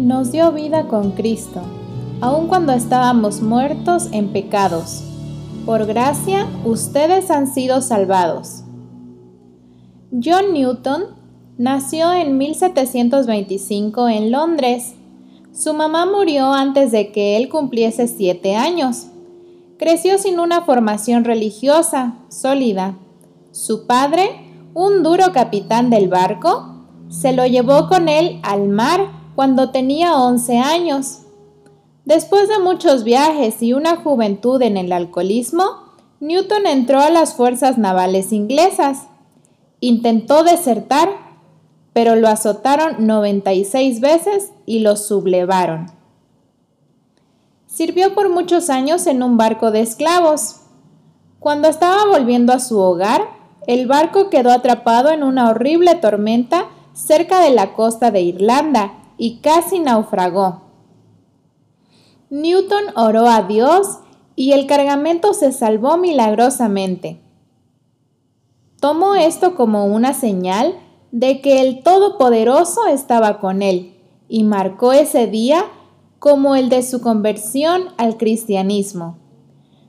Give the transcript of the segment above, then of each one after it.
nos dio vida con Cristo, aun cuando estábamos muertos en pecados. Por gracia, ustedes han sido salvados. John Newton nació en 1725 en Londres. Su mamá murió antes de que él cumpliese siete años. Creció sin una formación religiosa sólida. Su padre, un duro capitán del barco, se lo llevó con él al mar cuando tenía 11 años. Después de muchos viajes y una juventud en el alcoholismo, Newton entró a las fuerzas navales inglesas. Intentó desertar, pero lo azotaron 96 veces y lo sublevaron. Sirvió por muchos años en un barco de esclavos. Cuando estaba volviendo a su hogar, el barco quedó atrapado en una horrible tormenta cerca de la costa de Irlanda y casi naufragó. Newton oró a Dios y el cargamento se salvó milagrosamente. Tomó esto como una señal de que el Todopoderoso estaba con él y marcó ese día como el de su conversión al cristianismo.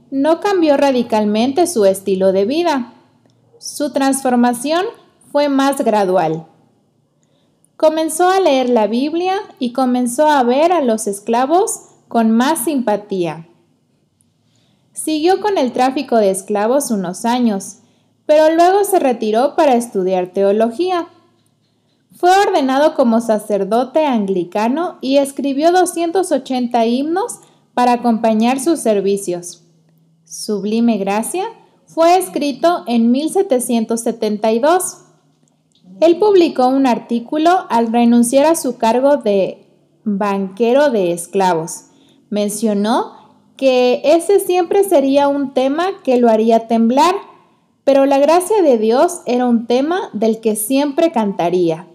No cambió radicalmente su estilo de vida. Su transformación fue más gradual. Comenzó a leer la Biblia y comenzó a ver a los esclavos con más simpatía. Siguió con el tráfico de esclavos unos años pero luego se retiró para estudiar teología. Fue ordenado como sacerdote anglicano y escribió 280 himnos para acompañar sus servicios. Sublime Gracia fue escrito en 1772. Él publicó un artículo al renunciar a su cargo de banquero de esclavos. Mencionó que ese siempre sería un tema que lo haría temblar pero la gracia de Dios era un tema del que siempre cantaría.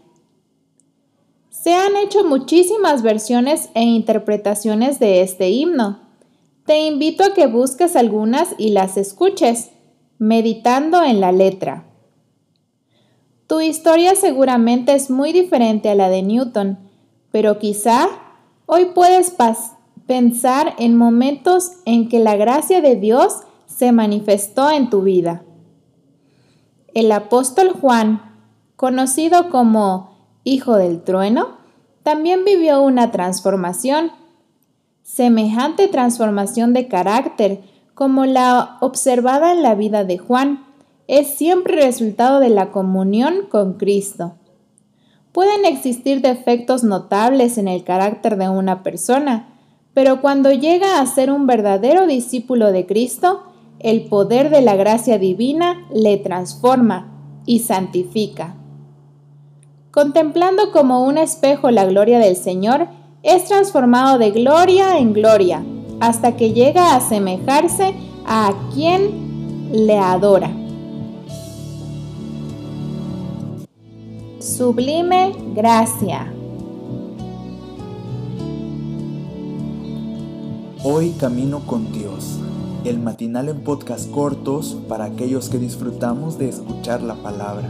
Se han hecho muchísimas versiones e interpretaciones de este himno. Te invito a que busques algunas y las escuches, meditando en la letra. Tu historia seguramente es muy diferente a la de Newton, pero quizá hoy puedes pensar en momentos en que la gracia de Dios se manifestó en tu vida. El apóstol Juan, conocido como Hijo del Trueno, también vivió una transformación. Semejante transformación de carácter como la observada en la vida de Juan es siempre resultado de la comunión con Cristo. Pueden existir defectos notables en el carácter de una persona, pero cuando llega a ser un verdadero discípulo de Cristo, el poder de la gracia divina le transforma y santifica. Contemplando como un espejo la gloria del Señor, es transformado de gloria en gloria, hasta que llega a asemejarse a quien le adora. Sublime gracia. Hoy camino con Dios el matinal en podcast cortos para aquellos que disfrutamos de escuchar la palabra.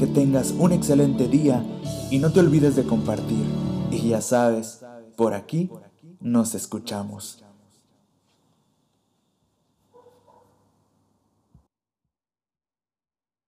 Que tengas un excelente día y no te olvides de compartir. Y ya sabes, por aquí nos escuchamos.